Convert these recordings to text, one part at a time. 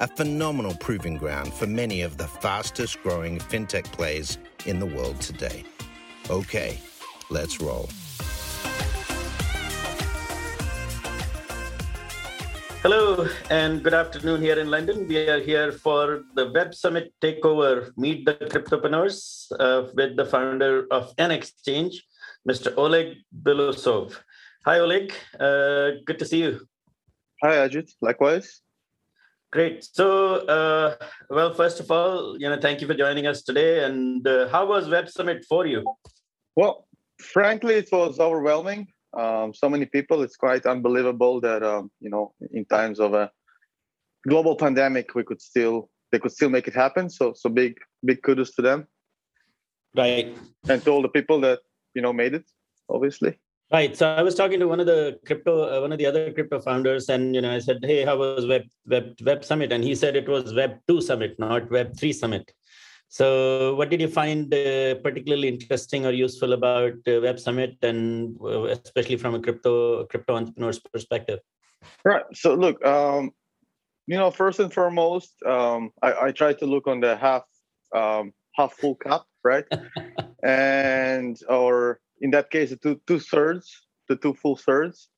a phenomenal proving ground for many of the fastest growing fintech plays in the world today. Okay, let's roll. Hello and good afternoon here in London. We are here for the Web Summit Takeover Meet the Cryptopreneurs uh, with the founder of N Exchange, Mr. Oleg Belousov. Hi, Oleg. Uh, good to see you. Hi, Ajit. Likewise. Great. So, uh, well, first of all, you know, thank you for joining us today. And uh, how was Web Summit for you? Well, frankly, it was overwhelming. Um, so many people. It's quite unbelievable that um, you know, in times of a global pandemic, we could still they could still make it happen. So, so big, big kudos to them. Right. And to all the people that you know made it. Obviously. Right. So I was talking to one of the crypto, uh, one of the other crypto founders, and you know, I said, "Hey, how was Web Web Web Summit?" And he said it was Web Two Summit, not Web Three Summit. So, what did you find uh, particularly interesting or useful about uh, Web Summit, and uh, especially from a crypto crypto entrepreneur's perspective? Right. So, look, um, you know, first and foremost, um, I, I try to look on the half um, half full cup, right? and or in that case, the two two thirds, the two full thirds.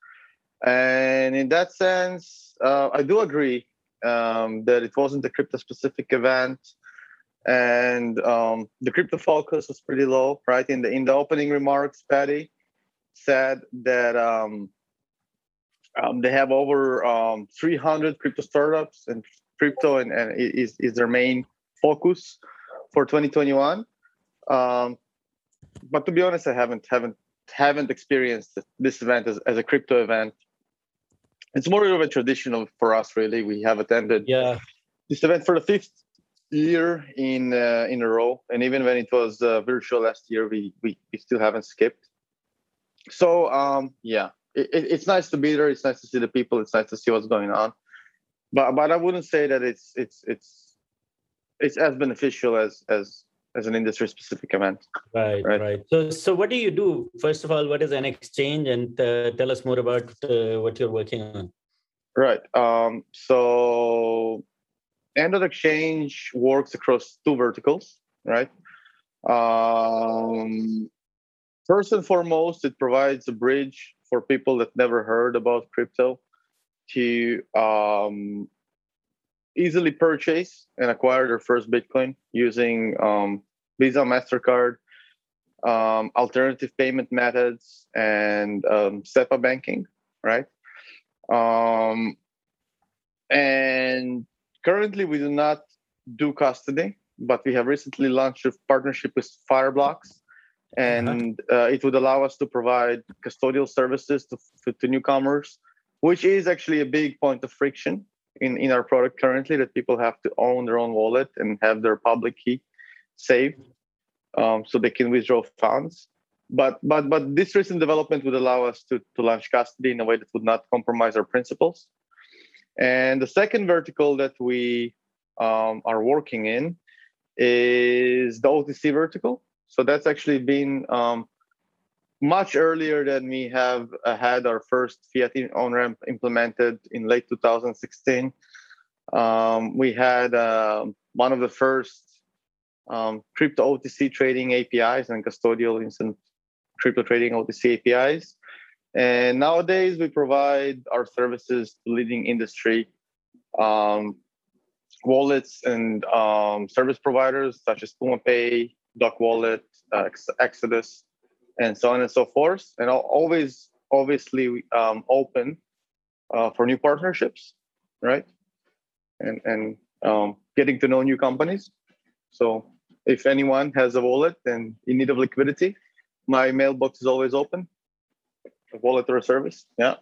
And in that sense, uh, I do agree um, that it wasn't a crypto specific event, and um, the crypto focus was pretty low. Right in the in the opening remarks, Paddy said that um, um they have over um, 300 crypto startups, and crypto and, and is is their main focus for 2021. Um, but to be honest, I haven't haven't haven't experienced this event as, as a crypto event. It's more of a traditional for us, really. We have attended yeah. this event for the fifth year in uh, in a row, and even when it was uh, virtual last year, we, we we still haven't skipped. So um, yeah, it, it, it's nice to be there. It's nice to see the people. It's nice to see what's going on. But but I wouldn't say that it's it's it's it's as beneficial as as as an industry specific event. Right, right. right. So so what do you do? First of all what is an exchange and uh, tell us more about uh, what you're working on. Right um, so N Exchange works across two verticals right? Um, first and foremost it provides a bridge for people that never heard about crypto to um, easily purchase and acquire their first Bitcoin using um, Visa, MasterCard, um, alternative payment methods, and um, SEPA banking, right? Um, and currently, we do not do custody, but we have recently launched a partnership with Fireblocks, and uh, it would allow us to provide custodial services to, to, to newcomers, which is actually a big point of friction in, in our product currently that people have to own their own wallet and have their public key saved um, so they can withdraw funds. But but but this recent development would allow us to, to launch custody in a way that would not compromise our principles. And the second vertical that we um, are working in is the OTC vertical. So that's actually been um, much earlier than we have uh, had our first fiat on ramp implemented in late 2016. Um, we had uh, one of the first um, crypto OTC trading APIs and custodial instant crypto trading OTC APIs. And nowadays, we provide our services to leading industry um, wallets and um, service providers such as PumaPay, Doc Wallet, uh, Exodus, and so on and so forth. And always, obviously, um, open uh, for new partnerships, right? And and um, getting to know new companies. So if anyone has a wallet and in need of liquidity, my mailbox is always open. A wallet or a service. Yeah.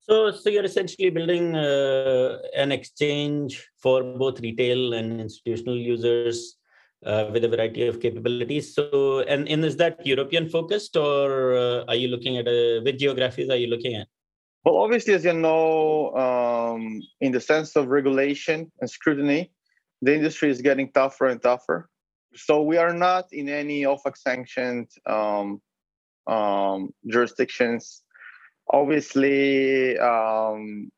So, so you're essentially building uh, an exchange for both retail and institutional users uh, with a variety of capabilities. So, and, and is that European focused, or uh, are you looking at a, which geographies are you looking at? Well, obviously, as you know, um, in the sense of regulation and scrutiny, the industry is getting tougher and tougher. So we are not in any OFAC sanctioned um, um, jurisdictions. Obviously, um,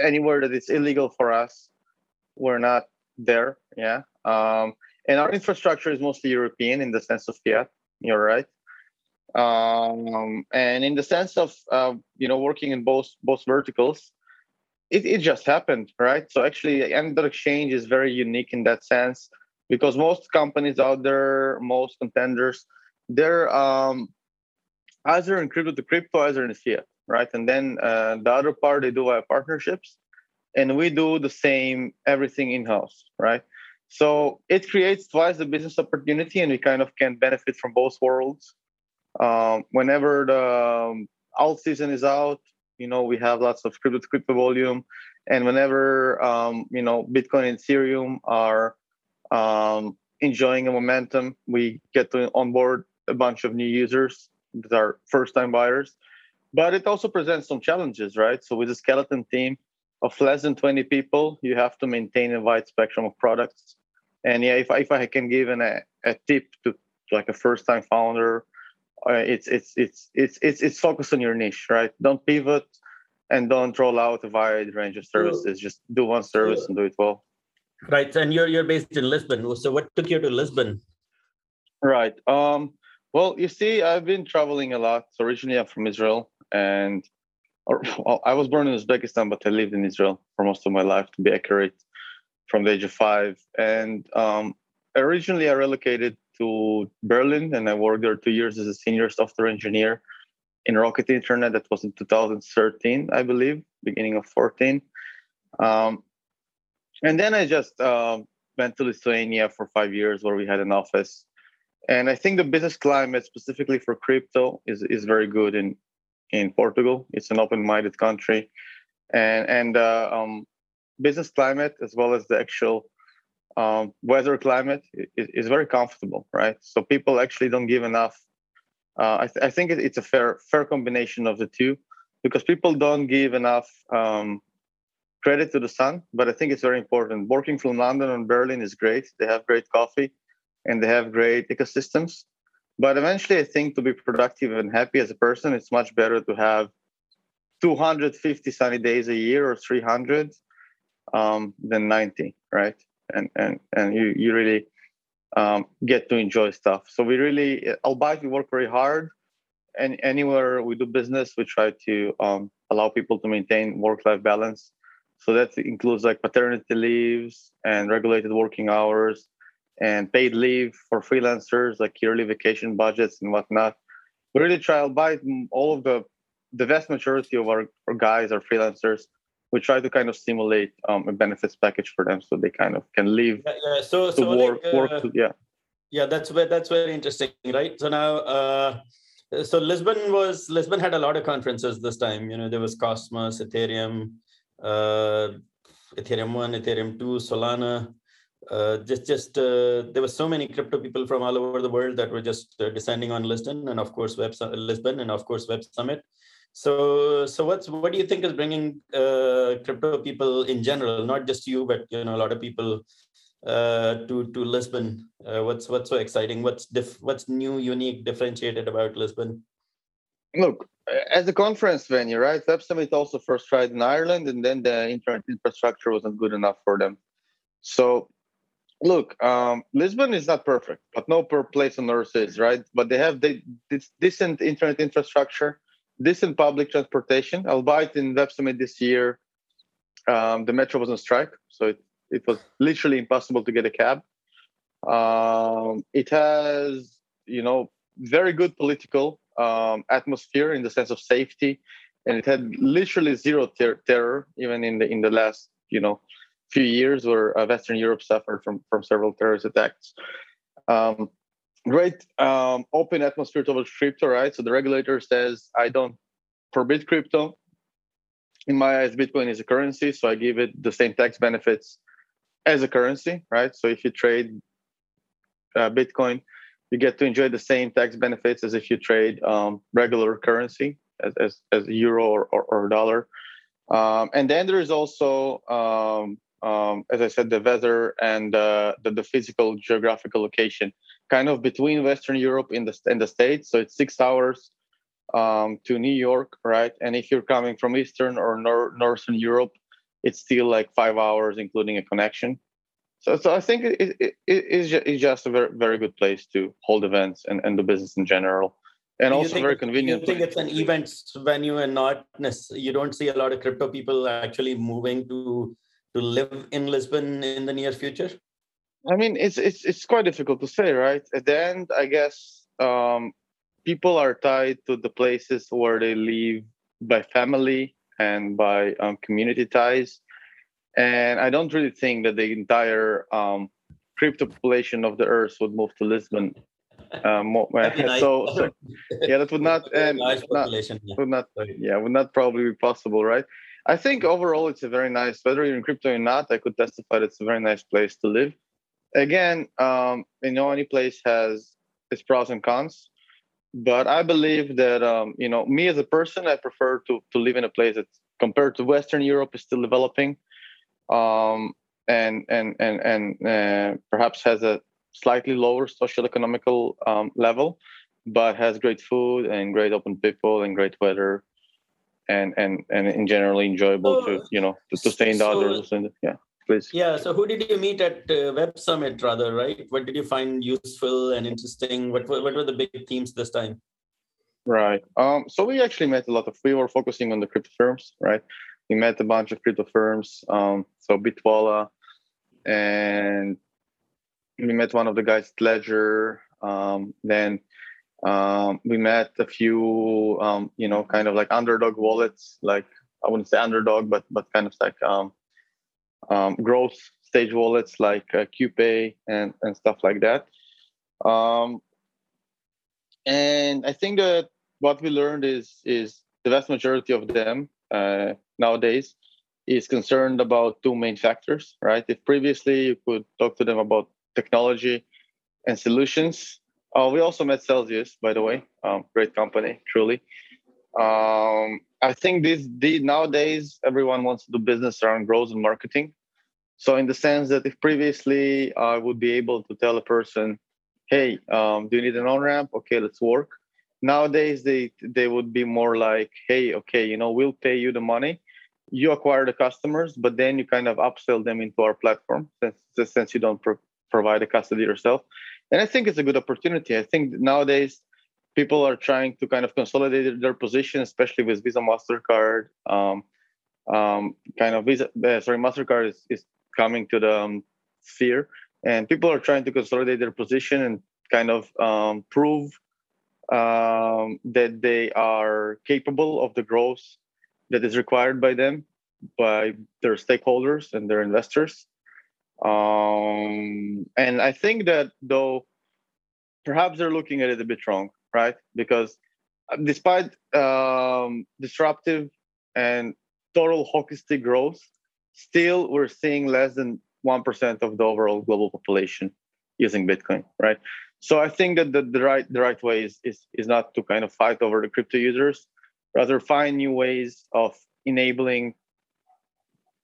anywhere that is illegal for us, we're not there. Yeah. Um, and our infrastructure is mostly European in the sense of fiat. You're right. Um, and in the sense of uh, you know working in both both verticals, it, it just happened, right? So actually, N.Exchange is very unique in that sense because most companies out there, most contenders, they're um, either in crypto to crypto, either in fiat, right? And then uh, the other part they do via partnerships, and we do the same everything in house, right? So it creates twice the business opportunity, and we kind of can benefit from both worlds. Um, whenever the um, alt season is out, you know we have lots of crypto to crypto volume, and whenever um, you know Bitcoin and Ethereum are um, enjoying a momentum, we get to onboard a bunch of new users that are first time buyers. But it also presents some challenges, right? So with a skeleton team of less than 20 people, you have to maintain a wide spectrum of products. And yeah, if I, if I can give an, a, a tip to, to like a first time founder, uh, it's, it's, it's, it's, it's, it's focus on your niche, right? Don't pivot and don't roll out a wide range of services. Just do one service and do it well. Right. And you're, you're based in Lisbon. So what took you to Lisbon? Right. Um, well, you see, I've been traveling a lot. So originally, I'm from Israel, and or, well, I was born in Uzbekistan, but I lived in Israel for most of my life, to be accurate, from the age of five. And um, originally, I relocated to Berlin, and I worked there two years as a senior software engineer in Rocket Internet. That was in 2013, I believe, beginning of 14. Um, and then I just uh, went to Lithuania for five years, where we had an office and I think the business climate, specifically for crypto, is is very good in in Portugal. It's an open-minded country, and and uh, um, business climate as well as the actual um, weather climate is, is, very comfortable, right? So people actually don't give enough. Uh, I, th- I, think it's a fair fair combination of the two, because people don't give enough um, credit to the sun. But I think it's very important. Working from London and Berlin is great. They have great coffee and they have great ecosystems. But eventually, I think to be productive and happy as a person, it's much better to have 250 sunny days a year or 300 um, than 90, right? And and and you you really um, get to enjoy stuff. So we really, albeit we work very hard, and anywhere we do business, we try to um, allow people to maintain work-life balance. So that includes like paternity leaves and regulated working hours and paid leave for freelancers, like yearly vacation budgets and whatnot. We really try buy all of the the vast majority of our, our guys are freelancers. We try to kind of simulate um, a benefits package for them so they kind of can leave. Yeah, yeah. so so work, like, uh, work to, yeah. Yeah, that's where that's very interesting, right? So now uh so Lisbon was Lisbon had a lot of conferences this time. You know, there was Cosmos, Ethereum, uh, Ethereum one, Ethereum two, Solana uh, just just uh, there were so many crypto people from all over the world that were just uh, descending on Lisbon and of course Web Lisbon and of course Web Summit. So so what's what do you think is bringing uh, crypto people in general, not just you, but you know a lot of people uh, to to Lisbon? Uh, what's what's so exciting? What's what's new, unique, differentiated about Lisbon? Look, as a conference venue, right? Web Summit also first tried in Ireland, and then the internet infrastructure wasn't good enough for them. So look, um, Lisbon is not perfect, but no per place on earth is, right? But they have they, this decent internet infrastructure, decent public transportation. Albeit in Web Summit this year, um, the metro was on strike, so it, it was literally impossible to get a cab. Um, it has, you know, very good political um, atmosphere in the sense of safety, and it had literally zero ter- terror even in the in the last, you know, few years where uh, Western Europe suffered from, from several terrorist attacks. Um, great um, open atmosphere towards crypto, right? So the regulator says, I don't forbid crypto, in my eyes, Bitcoin is a currency, so I give it the same tax benefits as a currency, right? So if you trade uh, Bitcoin, you get to enjoy the same tax benefits as if you trade um, regular currency, as, as, as euro or, or, or dollar. Um, and then there is also, um, um, as I said, the weather and uh, the, the physical geographical location, kind of between Western Europe in the in the states. So it's six hours um, to New York, right? And if you're coming from Eastern or nor- Northern Europe, it's still like five hours, including a connection. So, so I think it, it, it is it's just a very, very good place to hold events and, and the business in general. And also very convenient. You think it's an events venue and not you don't see a lot of crypto people actually moving to to live in Lisbon in the near future? I mean, it's it's it's quite difficult to say, right? At the end, I guess um, people are tied to the places where they live by family and by um, community ties. And I don't really think that the entire um, crypto population of the earth would move to Lisbon. Um, nice. so, so, yeah, that would not and not, would not yeah would not probably be possible, right? I think overall it's a very nice whether you're in crypto or not. I could testify that it's a very nice place to live. Again, um, you know, any place has its pros and cons but I believe that um, you know me as a person, I prefer to to live in a place that compared to Western Europe is still developing, um, and and and and uh, perhaps has a slightly lower social economical um, level, but has great food and great open people and great weather, and and and in generally enjoyable so, to you know to, to stay indoors so, and yeah please. Yeah. So, who did you meet at uh, Web Summit, rather? Right. What did you find useful and interesting? What what were the big themes this time? Right. Um. So we actually met a lot of. We were focusing on the crypto firms, right? We met a bunch of crypto firms. Um. So Bitwala, and we met one of the guys at Ledger. Um. Then. Um, we met a few, um, you know, kind of like underdog wallets, like I wouldn't say underdog, but but kind of like um, um, growth stage wallets like uh, QPay and, and stuff like that. Um, and I think that what we learned is is the vast majority of them uh, nowadays is concerned about two main factors, right? If previously you could talk to them about technology and solutions, uh, we also met Celsius, by the way, um, great company, truly. Um, I think this the, nowadays everyone wants to do business around growth and marketing. So in the sense that if previously I would be able to tell a person, "Hey, um, do you need an on ramp? Okay, let's work." Nowadays they they would be more like, "Hey, okay, you know, we'll pay you the money, you acquire the customers, but then you kind of upsell them into our platform since since you don't pro- provide the custody yourself." And I think it's a good opportunity. I think nowadays people are trying to kind of consolidate their position, especially with Visa, Mastercard. Um, um, kind of Visa, uh, sorry, Mastercard is, is coming to the um, sphere, and people are trying to consolidate their position and kind of um, prove um, that they are capable of the growth that is required by them, by their stakeholders and their investors. Um, and I think that though perhaps they're looking at it a bit wrong right? Because uh, despite um, disruptive and total hockey stick growth, still we're seeing less than 1% of the overall global population using Bitcoin, right? So I think that the, the right the right way is, is is not to kind of fight over the crypto users, rather find new ways of enabling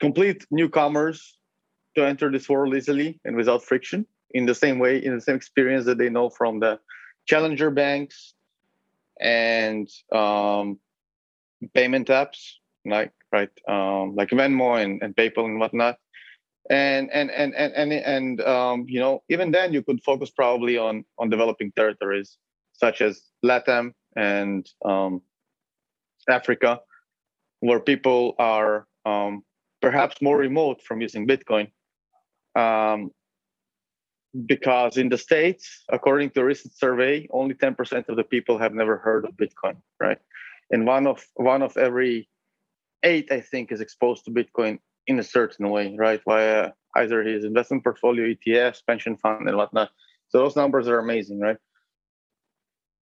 complete newcomers to enter this world easily and without friction in the same way in the same experience that they know from the challenger banks and um, payment apps like right um, like Venmo and, and PayPal and whatnot. And and and and and, and um, you know even then you could focus probably on on developing territories such as LATAM and um, Africa, where people are um, perhaps more remote from using Bitcoin. Because in the states according to a recent survey only 10% of the people have never heard of bitcoin right? And one of one of every eight i think is exposed to bitcoin in a certain way right? Via either his investment portfolio etfs pension fund and whatnot. So those numbers are amazing right?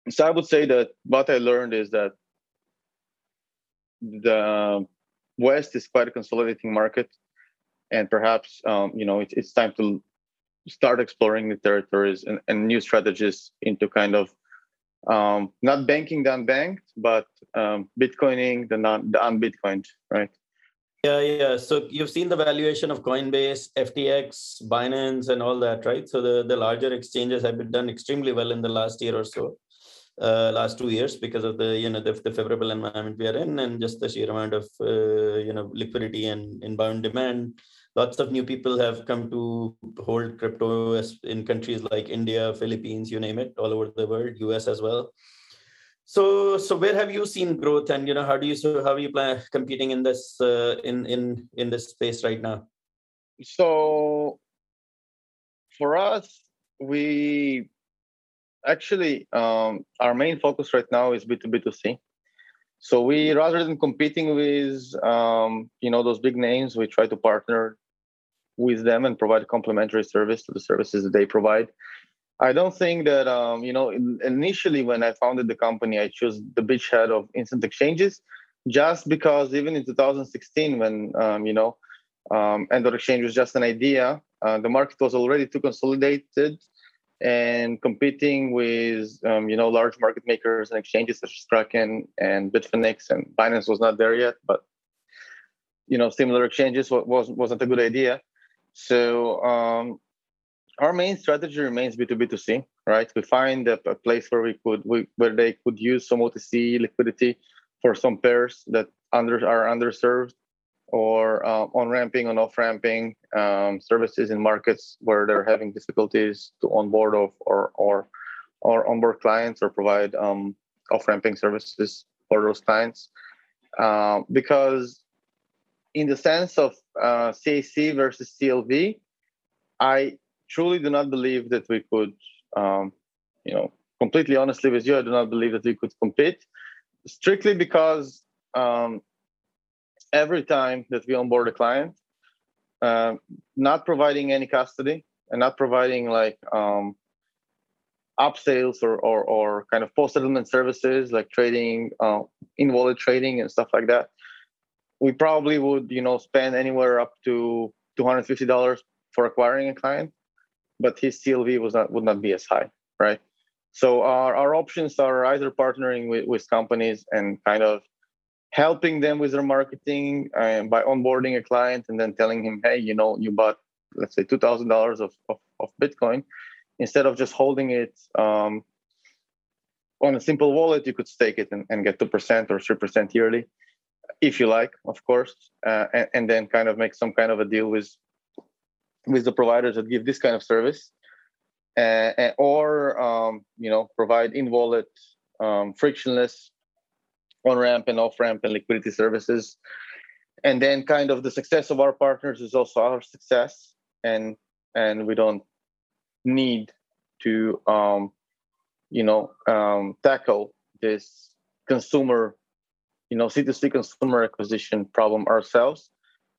So i would say that what i learned is that the West is quite a consolidating market, and perhaps um, you know it, it's time to start exploring the territories and, and new strategies into kind of um, not banking the unbanked, but um, Bitcoining the non the unbitcoined, right? Yeah, yeah. So you've seen the valuation of Coinbase, FTX, Binance, and all that, right? So the, the larger exchanges have been done extremely well in the last year or so, uh, last two years, because of the you know the, the favorable environment we are in, and just the sheer amount of uh, you know liquidity and inbound demand. Lots of new people have come to hold crypto in countries like India, Philippines, you name it, all over the world, US as well. So, so where have you seen growth, and you know, how do you so how are you plan competing in this uh, in in in this space right now? So, for us, we actually um, our main focus right now is B two B two C. So we rather than competing with um, you know those big names, we try to partner with them and provide complementary service to the services that they provide. I don't think that um, you know initially when I founded the company, I chose the beachhead of instant exchanges, just because even in 2016, when um, you know um, N.Exchange was just an idea, uh, the market was already too consolidated and competing with um, you know large market makers and exchanges such as Kraken and Bitfinex and Binance was not there yet, but you know similar exchanges was wasn't a good idea. So um, our main strategy remains B2B2C, right? We find a, a place where we could we, where they could use some OTC liquidity for some pairs that under are underserved or uh, on ramping on off ramping um, services in markets where they're having difficulties to onboard of or or or onboard clients or provide um, off ramping services for those clients. Uh, because in the sense of uh, CAC versus CLV, I truly do not believe that we could, um, you know, completely honestly with you, I do not believe that we could compete strictly because um, every time that we onboard a client, uh, not providing any custody and not providing like um, upsales or, or, or kind of post settlement services like trading, uh, in wallet trading and stuff like that, we probably would you know spend anywhere up to $250 for acquiring a client but his CLV was not would not be as high, right? So our, our options are either partnering with, with companies and kind of helping them with their marketing uh, by onboarding a client and then telling him, hey, you know, you bought let's say two thousand dollars of, of of Bitcoin, instead of just holding it um, on a simple wallet, you could stake it and, and get two percent or three percent yearly, if you like, of course, uh, and, and then kind of make some kind of a deal with with the providers that give this kind of service, uh, or um, you know provide in wallet um, frictionless on ramp and off ramp and liquidity services. And then kind of the success of our partners is also our success, and and we don't need to um, you know um, tackle this consumer you know c2c consumer acquisition problem ourselves.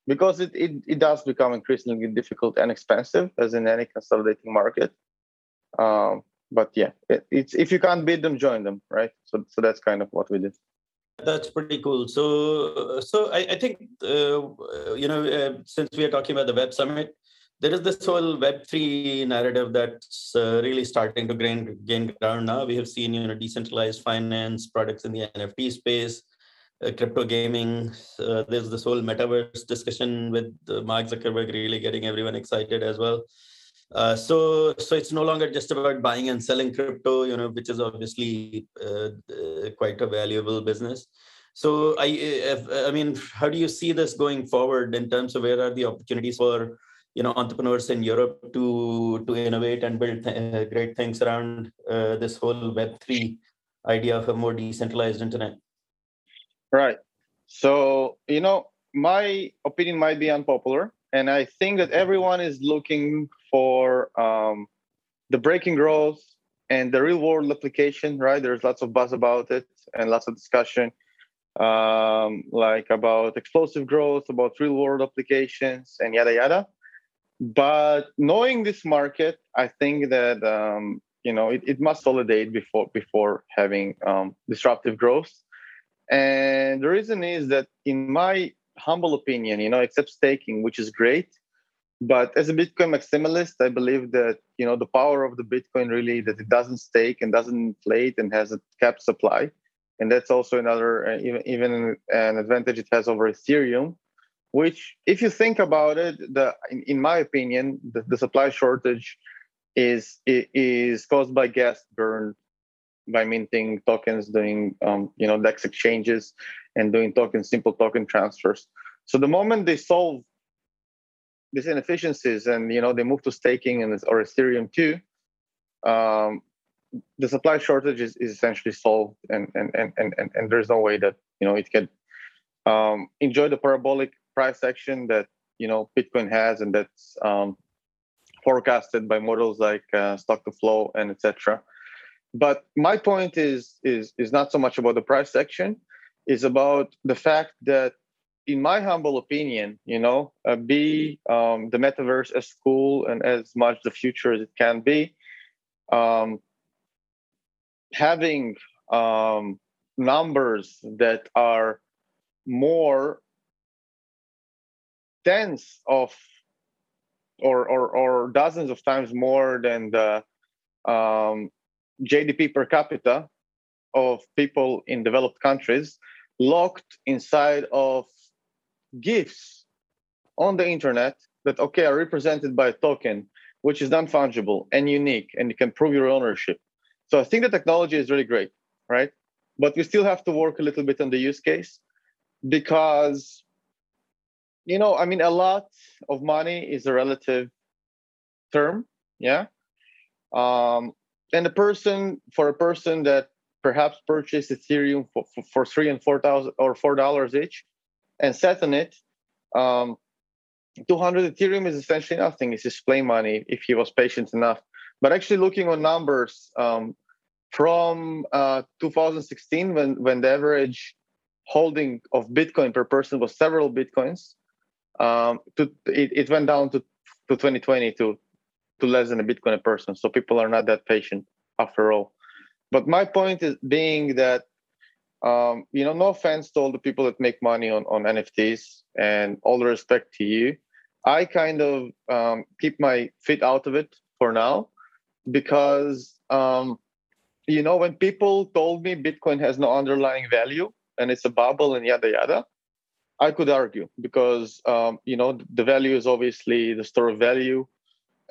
Because it, it, it does become increasingly difficult and expensive as in any consolidating market. Um, but yeah it, it's if you can't beat them join them right? So so that's kind of what we did that's pretty cool so so i, I think uh, you know uh, since we are talking about the web summit there is this whole web3 narrative that's uh, really starting to gain, gain ground now we have seen you know decentralized finance products in the nft space uh, crypto gaming. Uh, there's this whole metaverse discussion with uh, Mark Zuckerberg really getting everyone excited as well. Uh, so, so it's no longer just about buying and selling crypto, you know, which is obviously uh, uh, quite a valuable business. So, I, I mean, how do you see this going forward in terms of where are the opportunities for, you know, entrepreneurs in Europe to to innovate and build th- great things around this whole Web three idea of a more decentralized internet? Right. So, you know, my opinion might be unpopular. And I think that everyone is looking for um, the breaking growth and the real world application, right? There's lots of buzz about it and lots of discussion, um, like about explosive growth, about real world applications, and yada yada. But knowing this market, I think that um, you know it, it must solidate before before having um, disruptive growth. And the reason is that, in my humble opinion, you know, except staking, which is great. But as a Bitcoin maximalist, I believe that you know the power of the Bitcoin really that it doesn't stake and doesn't inflate and has a capped supply, and that's also another uh, even even an advantage it has over Ethereum, which if you think about it, the in, in my opinion, the, the supply shortage is is caused by gas burn by minting tokens, doing um, you know DEX exchanges, and doing token simple token transfers. So the moment they solve these inefficiencies and you know they move to staking and or Ethereum two, um, the supply shortage is, is essentially solved, and, and and and and and there's no way that you know it can um, enjoy the parabolic price action that you know Bitcoin has, and that's um, forecasted by models like uh, stock to flow and etc. But my point is is is not so much about the price action, is about the fact that in my humble opinion, you know, uh, be um, the metaverse as cool and as much the future as it can be. Um, having um, numbers that are more tens of or, or, or dozens of times more than the um, GDP per capita of people in developed countries locked inside of gifts on the internet that okay are represented by a token which is non-fungible and unique and you can prove your ownership. So i think the technology is really great right? But we still have to work a little bit on the use case because you know i mean a lot of money is a relative term yeah? Um and a person for a person that perhaps purchased ethereum for, for, for three and four thousand or four dollars each and it, um, 200 Ethereum is essentially nothing. It's just play money if he was patient enough. But actually, looking on numbers um, from uh, 2016, when when the average holding of Bitcoin per person was several Bitcoins, um, to it, it went down to, to 2020 to to less than a Bitcoin a person. So people are not that patient after all. But my point is being that um, you know, no offense to all the people that make money on, on NFTs and all the respect to you. I kind of um, keep my feet out of it for now because, um, you know, when people told me Bitcoin has no underlying value and it's a bubble and yada yada, I could argue because, um, you know, the value is obviously the store of value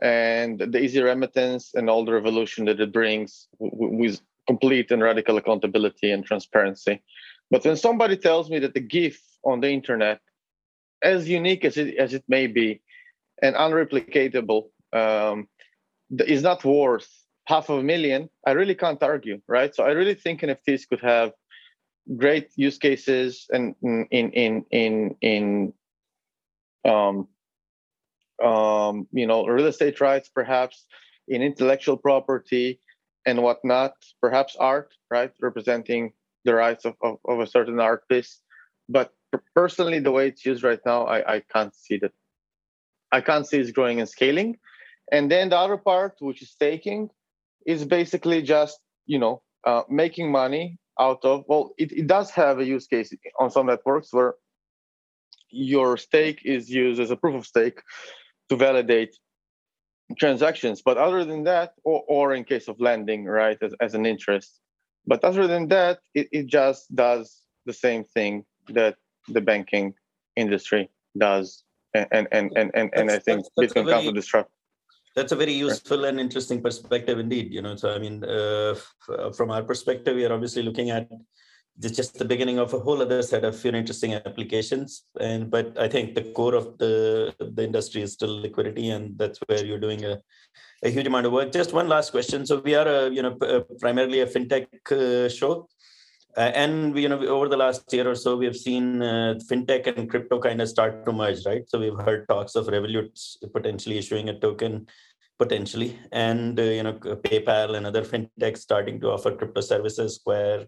and the easy remittance and all the revolution that it brings with complete and radical accountability and transparency. But when somebody tells me that the GIF on the internet, as unique as it, as it may be and unreplicatable, um, is not worth half of a million, I really can't argue, right? So I really think NFTs could have great use cases and in in in in um, um, you know real estate rights, perhaps in intellectual property, and whatnot, perhaps art, right, representing the rights of, of, of a certain art piece. But personally, the way it's used right now, I, I can't see that. I can't see it's growing and scaling. And then the other part, which is staking, is basically just you know uh, making money out of. Well, it, it does have a use case on some networks where your stake is used as a proof of stake to validate transactions. But other than that, or, or in case of lending, right, as, as an interest. But other than that, it, it just does the same thing that the banking industry does. And and and and, and, and I think that's, Bitcoin comes to disrupt. That's a very useful and interesting perspective indeed. You know, so I mean, uh, from our perspective, we are obviously looking at it's just the beginning of a whole other set of know, interesting applications. And but i think the core of the the industry is still liquidity and that's where you're doing a, a huge amount of work. Just one last question. So we are a you know primarily a fintech uh, show. Uh, and you know over the last year or so we have seen uh, fintech and crypto kind of start to merge right? So we've heard talks of revolut potentially issuing a token potentially and uh, you know paypal and other fintechs starting to offer crypto services square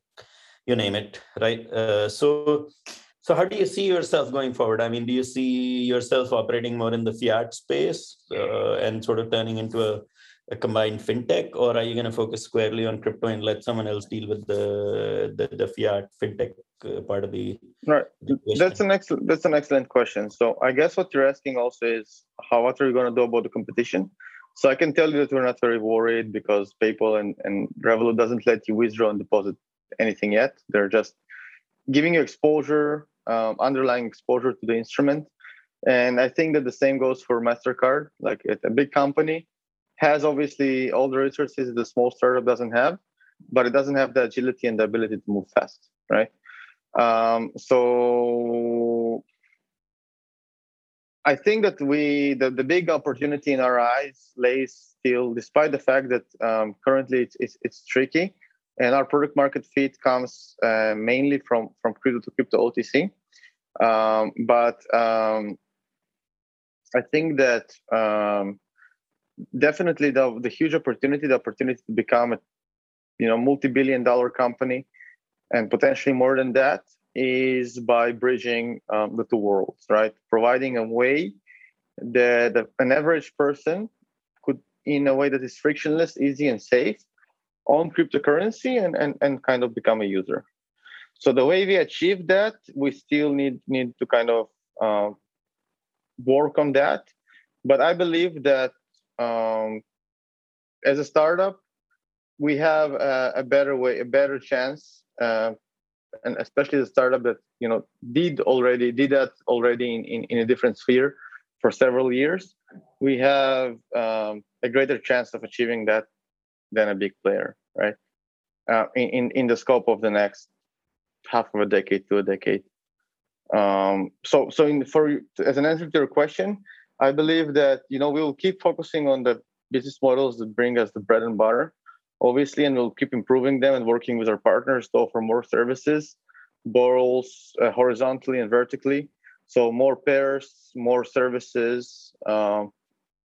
you name it right uh, so so how do you see yourself going forward i mean do you see yourself operating more in the fiat space uh, and sort of turning into a, a combined fintech or are you going to focus squarely on crypto and let someone else deal with the the, the fiat fintech uh, part of the right. The that's an excellent that's an excellent question. So I guess what you're asking also is how what are you going to do about the competition? So I can tell you that we're not very worried because PayPal and, and Revolut doesn't let you withdraw and deposit anything yet. They're just giving you exposure, um, underlying exposure to the instrument. And I think that the same goes for MasterCard. Like a big company has obviously all the resources the small startup doesn't have, but it doesn't have the agility and the ability to move fast, right? Um, so I think that we the, the big opportunity in our eyes lays still, despite the fact that um, currently it's, it's, it's tricky, and our product market fit comes uh, mainly from from crypto to crypto OTC. Um, but um, I think that um, definitely the the huge opportunity, the opportunity to become a you know multi-billion dollar company, and potentially more than that, is by bridging um, the two worlds, right? Providing a way that an average person could, in a way that is frictionless, easy, and safe, own cryptocurrency and, and, and kind of become a user. So the way we achieve that, we still need need to kind of uh, work on that. But I believe that um, as a startup, we have a, a, better way, a better chance uh, and especially the startup that you know did already did that already in, in, in a different sphere for several years we have um, a greater chance of achieving that than a big player right uh, in, in the scope of the next half of a decade to a decade um, so so in, for as an answer to your question i believe that you know we will keep focusing on the business models that bring us the bread and butter obviously, and we'll keep improving them and working with our partners to offer more services, both uh, horizontally and vertically. So more pairs, more services, um,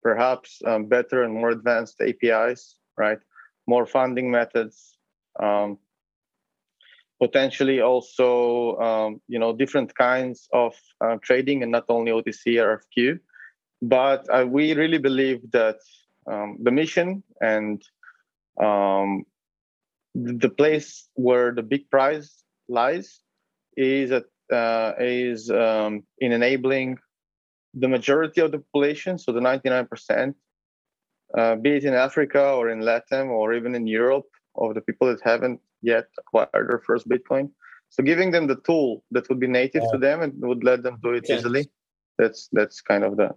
perhaps um, better and more advanced APIs, right? More funding methods, um, potentially also, um, you know, different kinds of uh, trading and not only OTC or RFQ. But uh, we really believe that um, the mission and um, the place where the big prize lies is at, uh, is um, in enabling the majority of the population, so the 99%, uh, be it in Africa or in Latin or even in Europe, of the people that haven't yet acquired their first Bitcoin. So giving them the tool that would be native yeah. to them and would let them do it easily. That's that's kind of the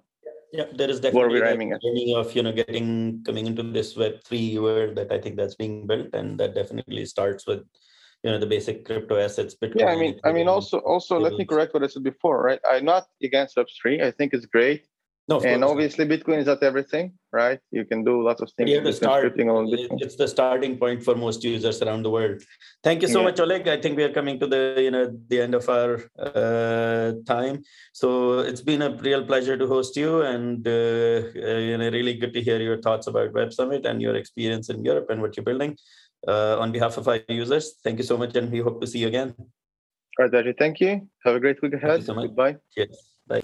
yeah there is definitely a beginning of you know getting coming into this web 3 world that i think that's being built and that definitely starts with you know the basic crypto assets Bitcoin, yeah i mean i mean also also let me correct what i said before right i'm not against web 3 i think it's great no, and obviously Bitcoin is not everything, right? You can do lots of things. Yeah, the start, it's the starting point for most users around the world. Thank you so yeah. much, Oleg. I think we are coming to the you know the end of our uh, time. So it's been a real pleasure to host you, and uh, uh, you know really good to hear your thoughts about Web Summit and your experience in Europe and what you're building. Uh, on behalf of our users, thank you so much, and we hope to see you again. All right, Thank you. Have a great week ahead. So Goodbye. Cheers. Bye.